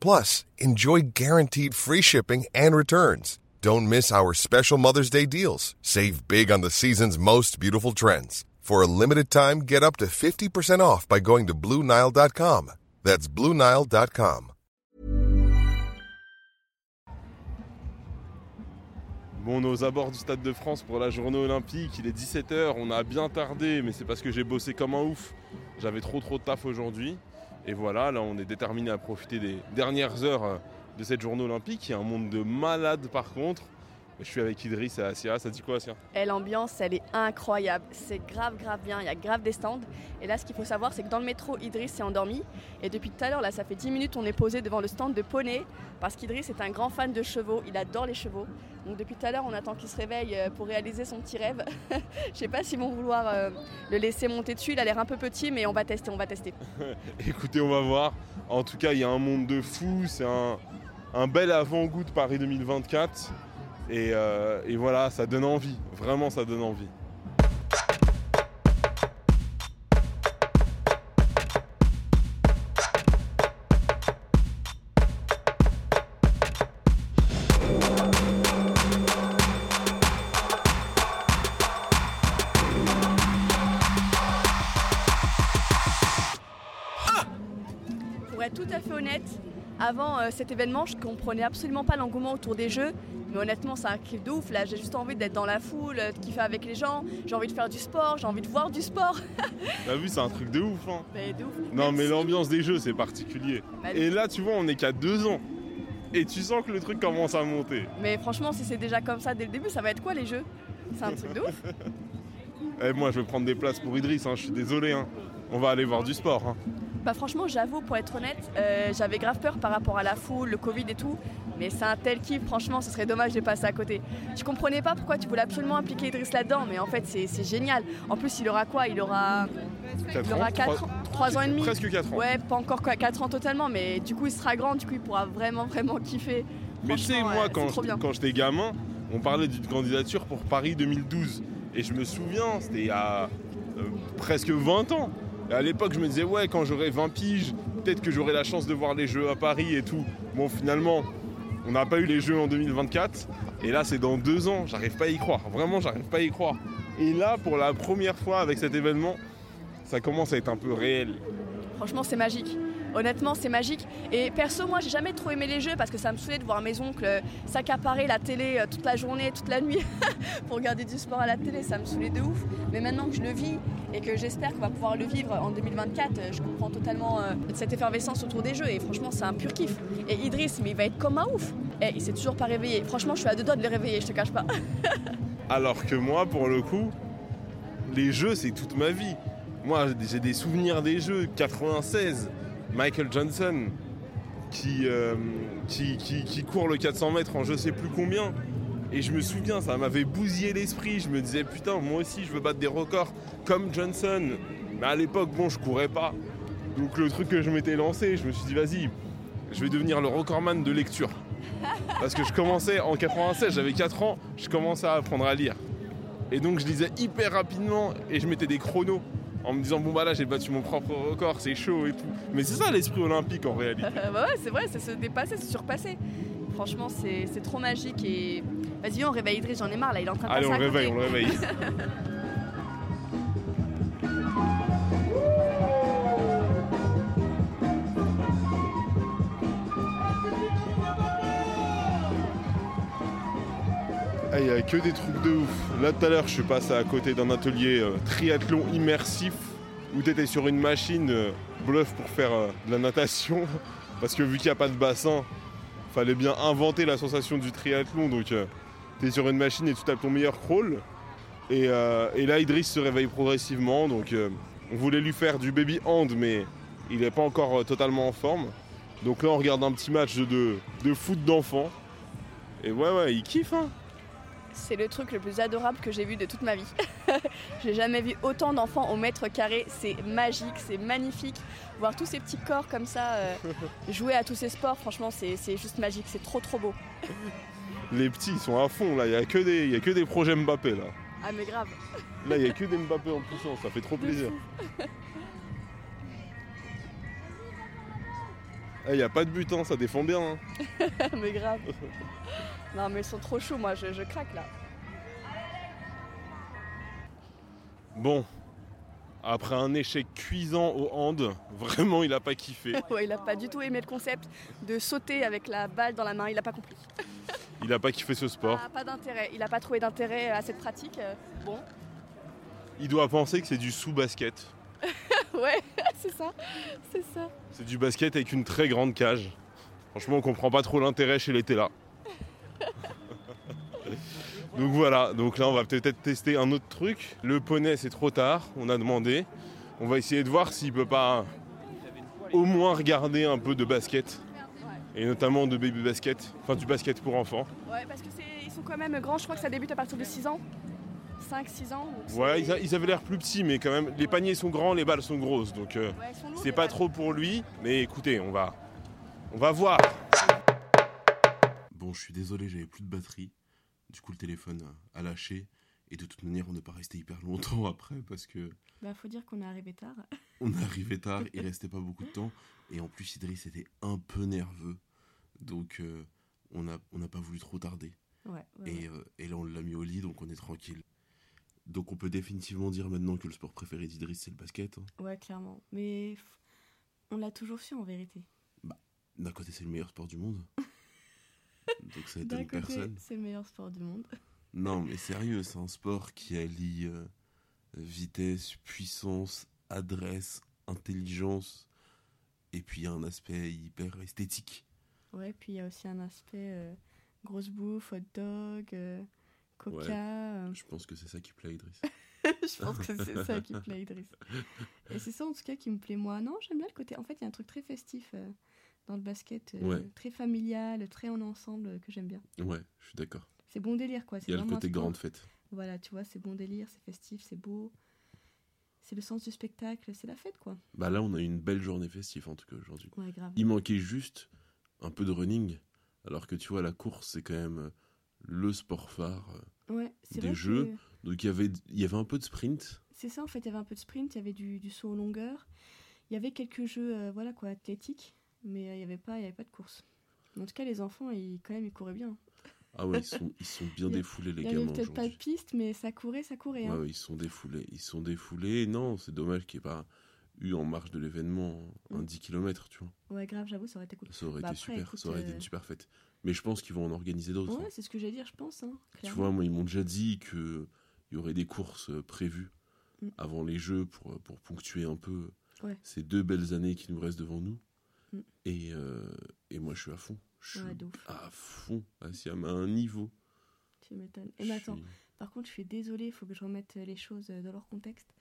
Plus, enjoy guaranteed free shipping and returns. Don't miss our special Mother's Day deals. Save big on the season's most beautiful trends. For a limited time, get up to 50% off by going to Bluenile.com. That's Bluenile.com. Bon, on est aux abords du Stade de France pour la journée olympique. Il est 17h, on a bien tardé, mais c'est parce que j'ai bossé comme un ouf. J'avais trop trop de taf aujourd'hui. Et voilà, là, on est déterminé à profiter des dernières heures euh, de cette journée olympique. Il y a un monde de malades par contre. Je suis avec Idriss et Asia. Ça dit quoi, Asia Et l'ambiance, elle est incroyable. C'est grave, grave bien. Il y a grave des stands. Et là, ce qu'il faut savoir, c'est que dans le métro, Idriss s'est endormi. Et depuis tout à l'heure, là, ça fait 10 minutes, on est posé devant le stand de poney. Parce qu'Idriss est un grand fan de chevaux. Il adore les chevaux. Donc depuis tout à l'heure, on attend qu'il se réveille euh, pour réaliser son petit rêve. Je sais pas s'ils vont vouloir euh, le laisser monter dessus. Il a l'air un peu petit, mais on va tester, on va tester. Écoutez, on va voir. En tout cas, il y a un monde de fous. C'est un, bel avant-goût de Paris 2024. Et, euh, et voilà, ça donne envie. Vraiment, ça donne envie. Avant euh, cet événement, je comprenais absolument pas l'engouement autour des jeux. Mais honnêtement, c'est un kiff de ouf. Là, j'ai juste envie d'être dans la foule, euh, de kiffer avec les gens. J'ai envie de faire du sport, j'ai envie de voir du sport. T'as vu, c'est un truc de ouf. Hein. Mais de ouf. Non, mais l'ambiance des jeux, c'est particulier. Bah, Et là, tu vois, on est qu'à deux ans. Et tu sens que le truc commence à monter. Mais franchement, si c'est déjà comme ça dès le début, ça va être quoi les jeux? C'est un truc de ouf. Eh, moi, je vais prendre des places pour Idriss, hein, je suis désolé. hein. On va aller voir du sport. hein. Bah franchement, j'avoue, pour être honnête, euh, j'avais grave peur par rapport à la foule, le Covid et tout. Mais c'est un tel kiff, franchement, ce serait dommage de passer à côté. Je comprenais pas pourquoi tu voulais absolument impliquer Idriss là-dedans, mais en fait, c'est génial. En plus, il aura quoi? Il aura, Quatre il aura ans, 4 trois- ans, 3 ans et demi. Presque 4 ans. Ouais, pas encore 4 ans totalement, mais du coup, il sera grand, du coup, il pourra vraiment, vraiment kiffer. Mais tu sais, moi, quand j'étais gamin, on parlait d'une candidature pour Paris 2012. Et je me souviens, c'était il y a euh, presque 20 ans. Et à l'époque, je me disais, ouais, quand j'aurai 20 piges, peut-être que j'aurai la chance de voir les Jeux à Paris et tout. Bon, finalement, on n'a pas eu les Jeux en 2024. Et là, c'est dans deux ans. J'arrive pas à y croire. Vraiment, j'arrive pas à y croire. Et là, pour la première fois avec cet événement, ça commence à être un peu réel. Franchement, c'est magique. Honnêtement, c'est magique. Et perso, moi, j'ai jamais trop aimé les jeux parce que ça me saoulait de voir mes oncles euh, s'accaparer la télé euh, toute la journée, toute la nuit pour regarder du sport à la télé. Ça me saoulait de ouf. Mais maintenant que je le vis et que j'espère qu'on va pouvoir le vivre en 2024, euh, je comprends totalement cette effervescence autour des jeux. Et franchement, c'est un pur kiff. Et Idriss, mais il va être comme un ouf. Et il s'est toujours pas réveillé. Franchement, je suis à deux doigts de le réveiller, je te cache pas. Alors que moi, pour le coup, les jeux, c'est toute ma vie. Moi, j'ai des souvenirs des jeux. 96, Michael Johnson, qui, euh, court le 400 mètres en je sais plus combien. Et je me souviens, ça m'avait bousillé l'esprit. Je me disais, putain, moi aussi, je veux battre des records comme Johnson. Mais à l'époque, bon, je courais pas. Donc le truc que je m'étais lancé, je me suis dit, vas-y, je vais devenir le recordman de lecture. Parce que je commençais en 96, j'avais 4 ans, je commençais à apprendre à lire. Et donc je lisais hyper rapidement et je mettais des chronos en me disant bon bah là j'ai battu mon propre record, c'est chaud et tout. Mais c'est ça l'esprit olympique en réalité. Bah ouais, c'est vrai, c'est se dépasser, se surpasser. Franchement, c'est trop magique et. Vas-y, on réveille Idriss, j'en ai marre là, il est en train de Allez on réveille, on le réveille. Il n'y a que des trucs de ouf. Là tout à l'heure, je suis passé à côté d'un atelier euh, triathlon immersif où tu étais sur une machine euh, bluff pour faire euh, de la natation. Parce que vu qu'il n'y a pas de bassin, fallait bien inventer la sensation du triathlon. Donc tu es sur une machine et tu tapes ton meilleur crawl. Et, là, Idriss se réveille progressivement. Donc on voulait lui faire du baby hand, mais il n'est pas encore totalement en forme. Donc là, on regarde un petit match de, de foot d'enfants. Et ouais, ouais, il kiffe, hein. C'est le truc le plus adorable que j'ai vu de toute ma vie. j'ai jamais vu autant d'enfants au mètre carré. C'est magique, c'est magnifique. Voir tous ces petits corps comme ça euh, jouer à tous ces sports, franchement, c'est juste magique. C'est trop trop beau. Les petits, ils sont à fond, là. Il n'y a, que des- y a que des projets Mbappé, là. Ah mais grave. Là, il n'y a que des Mbappé en puissance. Ça fait trop plaisir. fou. Il n'y a pas de but, hein, ça défend bien. hein. mais grave. Non mais ils sont trop chauds, moi je, je craque là. Bon, après un échec cuisant au hand, vraiment, il a pas kiffé. Ouais, il a pas du tout aimé le concept de sauter avec la balle dans la main, il a pas compris. Il a pas kiffé ce sport. Ah, pas d'intérêt, il a pas trouvé d'intérêt à cette pratique. euh, Bon, Il doit penser que c'est du sous-basket. ouais, c'est ça, c'est ça. C'est du basket avec une très grande cage. Franchement, on comprend pas trop l'intérêt chez les Télas. Donc voilà, donc là on va peut-être tester un autre truc. Le poney c'est trop tard, on a demandé. On va essayer de voir s'il peut pas au moins regarder un peu de basket. Et notamment de baby basket, enfin du basket pour enfants. Ouais, parce que c'est, ils sont quand même grands, je crois que ça débute à partir de 6 ans. 5-6 ans. Ouais, ils, a- ils avaient l'air plus petits, mais quand même, les paniers sont grands, les balles sont grosses. Donc euh, Ouais, sont c'est pas balles. trop pour lui. Mais écoutez, on va, on va voir. Bon, je suis désolé, j'avais plus de batterie. Du coup, le téléphone a lâché. Et de toute manière, on n'est pas resté hyper longtemps après parce que Bah, faut dire qu'on est arrivé tard. on est arrivé tard, il restait pas beaucoup de temps. Et en plus, Idriss était un peu nerveux. Donc, euh, on n'a on n'a pas voulu trop tarder. Ouais, ouais, Et, euh, et là, on l'a mis au lit, donc on est tranquille. Donc, on peut définitivement dire maintenant que le sport préféré d'Idriss, c'est le basket. hein. ouais. Clairement. Mais on l'a toujours su en vérité. D'un côté, c'est le meilleur sport du monde. donc, ça étonne personne. c'est le meilleur sport du monde. Non, mais sérieux, c'est un sport qui allie euh, vitesse, puissance, adresse, intelligence, et puis il y a un aspect hyper esthétique. Ouais, puis il y a aussi un aspect euh, grosse bouffe, hot dog, euh, coca. Ouais. Je pense que c'est ça qui plaît à Idriss. je pense que c'est ça qui plaît à Idriss. Et c'est ça en tout cas qui me plaît moi. Non, j'aime bien le côté. En fait, il y a un truc très festif dans le basket, euh, Ouais. très familial, très en ensemble euh, que j'aime bien. Ouais, je suis d'accord. C'est bon délire quoi. Il y a le côté grande fête. Voilà, tu vois, c'est bon délire, c'est festif, c'est beau. C'est le sens du spectacle, c'est la fête quoi. Bah là, on a eu une belle journée festive en tout cas aujourd'hui. Ouais, grave. Il manquait juste un peu de running, alors que tu vois, la course, c'est quand même euh, le sport phare. Ouais, des vrai jeux. que- Donc il y avait, il y avait un peu de sprint. C'est ça, en fait, il y avait un peu de sprint, il y avait du, du saut en longueur, il y avait quelques jeux, euh, voilà quoi, athlétiques, mais euh, il n'y avait pas, il y avait pas de course. En tout cas, les enfants, ils, quand même, ils couraient bien. Ah ouais, ils sont, ils sont bien Il défoulés les Il y avait gamins peut-être pas de piste, mais ça courait, ça courait. Ouais, hein. ouais, ils sont défoulés. Ils sont défoulés. Non, c'est dommage qu'il n'y ait pas eu en marge de l'événement un Mm. 10 km, tu vois. Ouais, grave, j'avoue, ça aurait été cool. Ça aurait Bah été après, super. écoute, ça aurait été euh, une super fête. Mais je pense qu'ils vont en organiser d'autres. Ouais, hein. c'est ce que j'allais dire, je pense. Hein, Tu vois, moi, ils m'ont déjà dit qu'il y aurait des courses euh, prévues Mm. avant les Jeux pour, euh, pour ponctuer un peu Ouais. ces deux belles années qui nous restent devant nous. Mm. Et, euh, et moi, je suis à fond. Je suis Ouais, à fond. Ah, à un niveau. Tu m'étonnes. Et Je mais attends, suis- par contre, je suis désolée, il faut que je remette les choses dans leur contexte.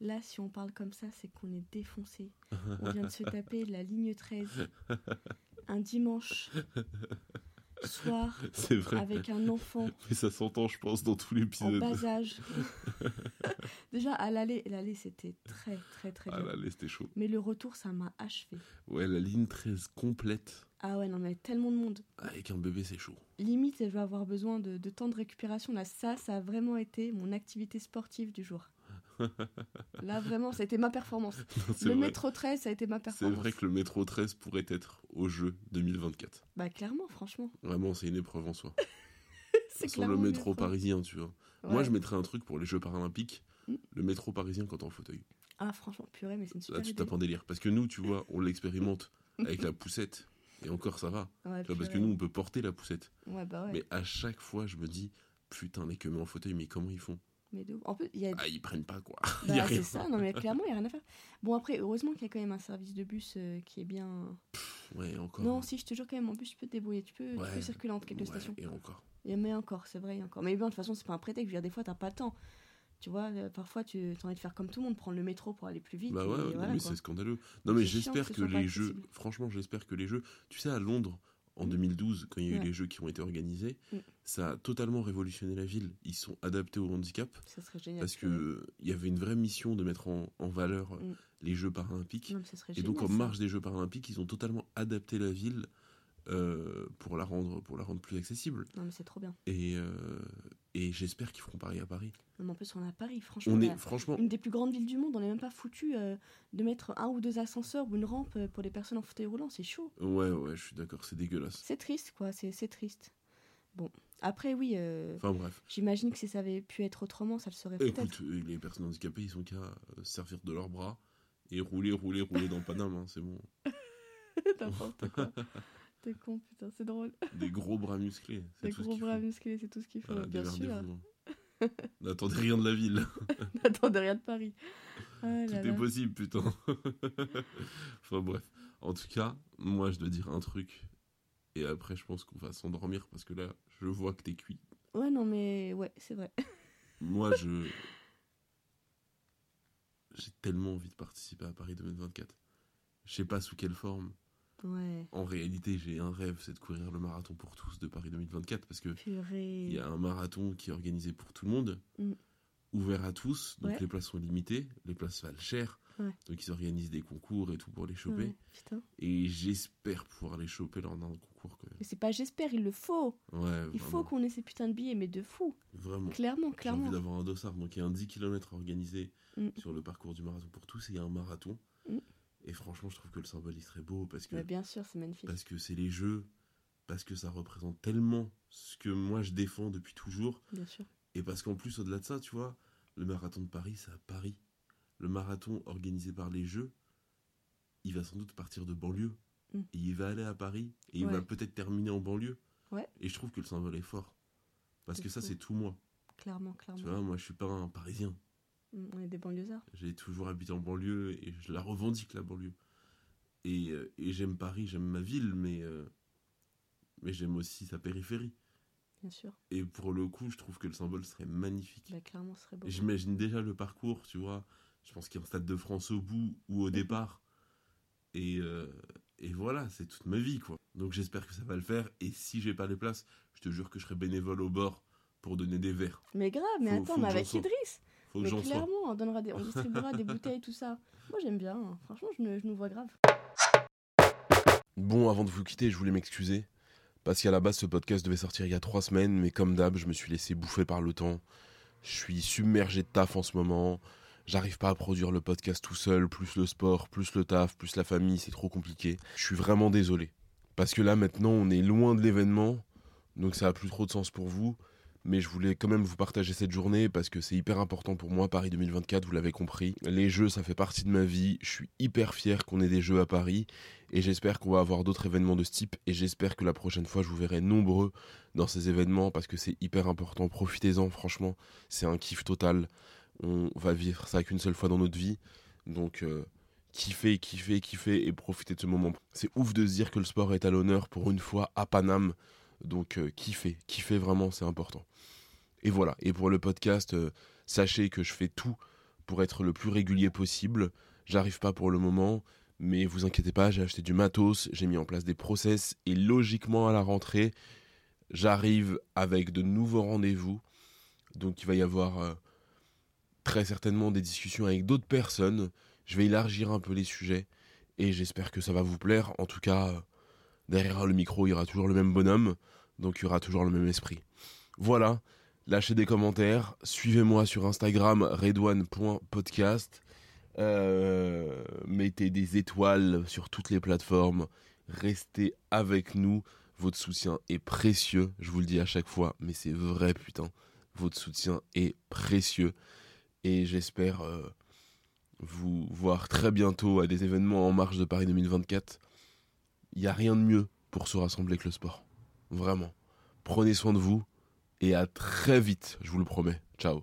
Là, si on parle comme ça, c'est qu'on est défoncé. On vient de se taper la ligne 13 un dimanche soir vrai. avec un enfant Mais ça s'entend, je pense, dans tout en l'épisode. bas âge. Déjà, à l'aller, l'aller c'était très, très, très Ah là, là, c'était chaud. Mais le retour, ça m'a achevé. Ouais, la ligne 13 complète. Ah ouais, non, mais tellement de monde. Avec un bébé, c'est chaud. Limite, je vais avoir besoin de, de temps de récupération. Là, ça, ça a vraiment été mon activité sportive du jour. Là, vraiment, ça a été ma performance. C'est Le vrai. métro 13, ça a été ma C'est performance. vrai que le métro 13 pourrait être au jeu 2024. Bah, clairement, franchement. Vraiment, c'est une épreuve en soi. C'est Sur le métro parisien, tu vois. Ouais. Moi, je mettrais un truc pour les Jeux paralympiques. Mm. Le métro parisien quand t'es en fauteuil. Ah, franchement, purée, mais c'est une Là, super tu idée. tapes un délire. Parce que nous, tu vois, on l'expérimente avec la poussette. Et encore, ça va. Ouais, Tu vois, parce que nous, on peut porter la poussette. Ouais, bah ouais. Mais à chaque fois, je me dis, putain, les queues en fauteuil, mais comment ils font? Mais de. En plus, il y a. Ah, ils prennent pas quoi. Bah, c'est ça, non mais clairement, il n'y a rien à faire. Bon, après, heureusement qu'il y a quand même un service de bus euh, qui est bien. Ouais, encore. Non, si, je te jure quand même, en bus, tu peux te débrouiller, tu peux, tu Ouais. peux circuler entre quelques Ouais, stations. Et encore. Et mais encore, c'est vrai, encore. Mais bon, de toute façon, c'est pas un prétexte. Je veux dire, des fois, t'as pas le temps. Tu vois, euh, parfois, tu as envie de faire comme tout le monde, prendre le métro pour aller plus vite. Bah ouais, voilà, c'est scandaleux. Non, mais j'espère que les jeux. Franchement, j'espère que les jeux. Tu sais, à Londres, en Mm. 2012, quand il y a eu Ouais. les jeux qui ont été organisés, Mm. ça a totalement révolutionné la ville. Ils sont adaptés au handicap. Ça serait génial. Parce que il y avait une vraie mission de mettre en, en valeur euh, Mm. les Jeux paralympiques. Non, Et donc, en marge des Jeux paralympiques, ils ont totalement adapté la ville euh, pour, la rendre, pour la rendre plus accessible. Non, mais c'est trop bien. Et, euh, et j'espère qu'ils feront pareil à Paris. Mais en plus, on est à Paris, franchement. On est, franchement, Une des plus grandes villes du monde, on n'est même pas foutu euh, de mettre un ou deux ascenseurs ou une rampe euh, pour les personnes en fauteuil roulant, c'est chaud. ouais, ouais, je suis d'accord, c'est dégueulasse. C'est triste, quoi, c'est triste. Bon, après, oui, euh, Enfin bref. j'imagine que si ça avait pu être autrement, ça le serait peut-être. Écoute, les personnes handicapées, ils ont qu'à servir de leurs bras et rouler, rouler, rouler dans Paname, hein, c'est bon. N'importe quoi. T'es con, putain, c'est drôle. Des gros bras musclés, Des gros bras faut. musclés, c'est tout ce qu'il faut, Voilà, bien sûr. N'attendez rien de la ville. N'attendez rien de Paris. Ah Tout là est là. possible, putain. enfin bref. En tout cas, moi je dois dire un truc. Et après, je pense qu'on va s'endormir parce que là, je vois que t'es cuit. Ouais, non, mais ouais, c'est vrai. Moi, je. J'ai tellement envie de participer à Paris 2024. Je sais pas sous quelle forme. Ouais, En réalité, j'ai un rêve, c'est de courir le marathon pour tous de Paris 2024 parce que il y a un marathon qui est organisé pour tout le monde, Mm. ouvert à tous, donc Ouais. les places sont limitées, les places valent cher, Ouais. donc ils organisent des concours et tout pour les choper. Et j'espère pouvoir les choper lors d'un concours Mais c'est pas j'espère, il le faut. Il faut qu'on ait ces putains de billets, mais de fou. Vraiment. Clairement, J'ai envie clairement. d'avoir un dossard. Donc il y a un 10 km organisé Mm. sur le parcours du marathon pour tous et il y a un marathon. Et franchement, je trouve que le symbole il serait beau parce que Bah, bien sûr, c'est magnifique. parce que c'est les jeux, parce que ça représente tellement ce que moi je défends depuis toujours. Bien sûr. Et parce qu'en plus, au-delà de ça, tu vois, le marathon de Paris, c'est à Paris. Le marathon organisé par les Jeux, il va sans doute partir de banlieue. Mm. Et il va aller à Paris. Et il Ouais. va peut-être terminer en banlieue. Ouais. Et je trouve que le symbole est fort. Parce que ça, c'est tout moi. Clairement, Tu clairement. vois, moi, je suis pas un Parisien. Mm, On est des banlieusards. J'ai toujours habité en banlieue et je la revendique, la banlieue. Et, euh, et j'aime Paris, j'aime ma ville, mais, euh, mais j'aime aussi sa périphérie. Bien sûr. Et pour le coup, je trouve que le symbole serait magnifique. Bah, clairement, ce serait beau. J'imagine déjà le parcours, tu vois. Je pense qu'il y a un Stade de France au bout ou au départ. Et, euh, et voilà, c'est toute ma vie, quoi. Donc j'espère que ça va le faire. Et si j'ai pas les places, je te jure que je serai bénévole au bord pour donner des verres. Mais grave, mais Faut- attends, faut mais avec. Idriss. Faut que Mais sois. clairement, on, donnera des, on distribuera des bouteilles, tout ça. Moi, j'aime bien. hein. Franchement, je, ne- je nous vois grave. Bon, avant de vous quitter, je voulais m'excuser. Parce qu'à la base, ce podcast devait sortir il y a trois semaines, mais comme d'hab, je me suis laissé bouffer par le temps. Je suis submergé de taf en ce moment. J'arrive pas à produire le podcast tout seul, plus le sport, plus le taf, plus la famille, c'est trop compliqué. Je suis vraiment désolé. Parce que là, maintenant, on est loin de l'événement, donc ça a plus trop de sens pour vous. Mais je voulais quand même vous partager cette journée parce que c'est hyper important pour moi, Paris 2024, vous l'avez compris. Les jeux, ça fait partie de ma vie. Je suis hyper fier qu'on ait des jeux à Paris. Et j'espère qu'on va avoir d'autres événements de ce type. Et j'espère que la prochaine fois, je vous verrai nombreux dans ces événements parce que c'est hyper important. Profitez-en, franchement. C'est un kiff total. On va vivre ça qu'une seule fois dans notre vie. Donc, euh, kiffez, kiffez, kiffez et profitez de ce moment. C'est ouf de se dire que le sport est à l'honneur pour une fois à Paname. Donc, euh, kiffez, kiffez vraiment, c'est important. Et voilà. Et pour le podcast, euh, sachez que je fais tout pour être le plus régulier possible. J'arrive pas pour le moment. Mais vous inquiétez pas, j'ai acheté du matos, j'ai mis en place des process et logiquement à la rentrée, j'arrive avec de nouveaux rendez-vous. Donc il va y avoir euh, très certainement des discussions avec d'autres personnes. Je vais élargir un peu les sujets et j'espère que ça va vous plaire. En tout cas, derrière le micro, il y aura toujours le même bonhomme, donc il y aura toujours le même esprit. Voilà, lâchez des commentaires, suivez-moi sur Instagram redouane.podcast. Euh, mettez des étoiles sur toutes les plateformes. Restez avec nous. Votre soutien est précieux. Je vous le dis à chaque fois, mais c'est vrai, putain. Votre soutien est précieux. Et j'espère euh, vous voir très bientôt à des événements en marche de Paris 2024. Il n'y a rien de mieux pour se rassembler que le sport. Vraiment. Prenez soin de vous et à très vite, je vous le promets. Ciao.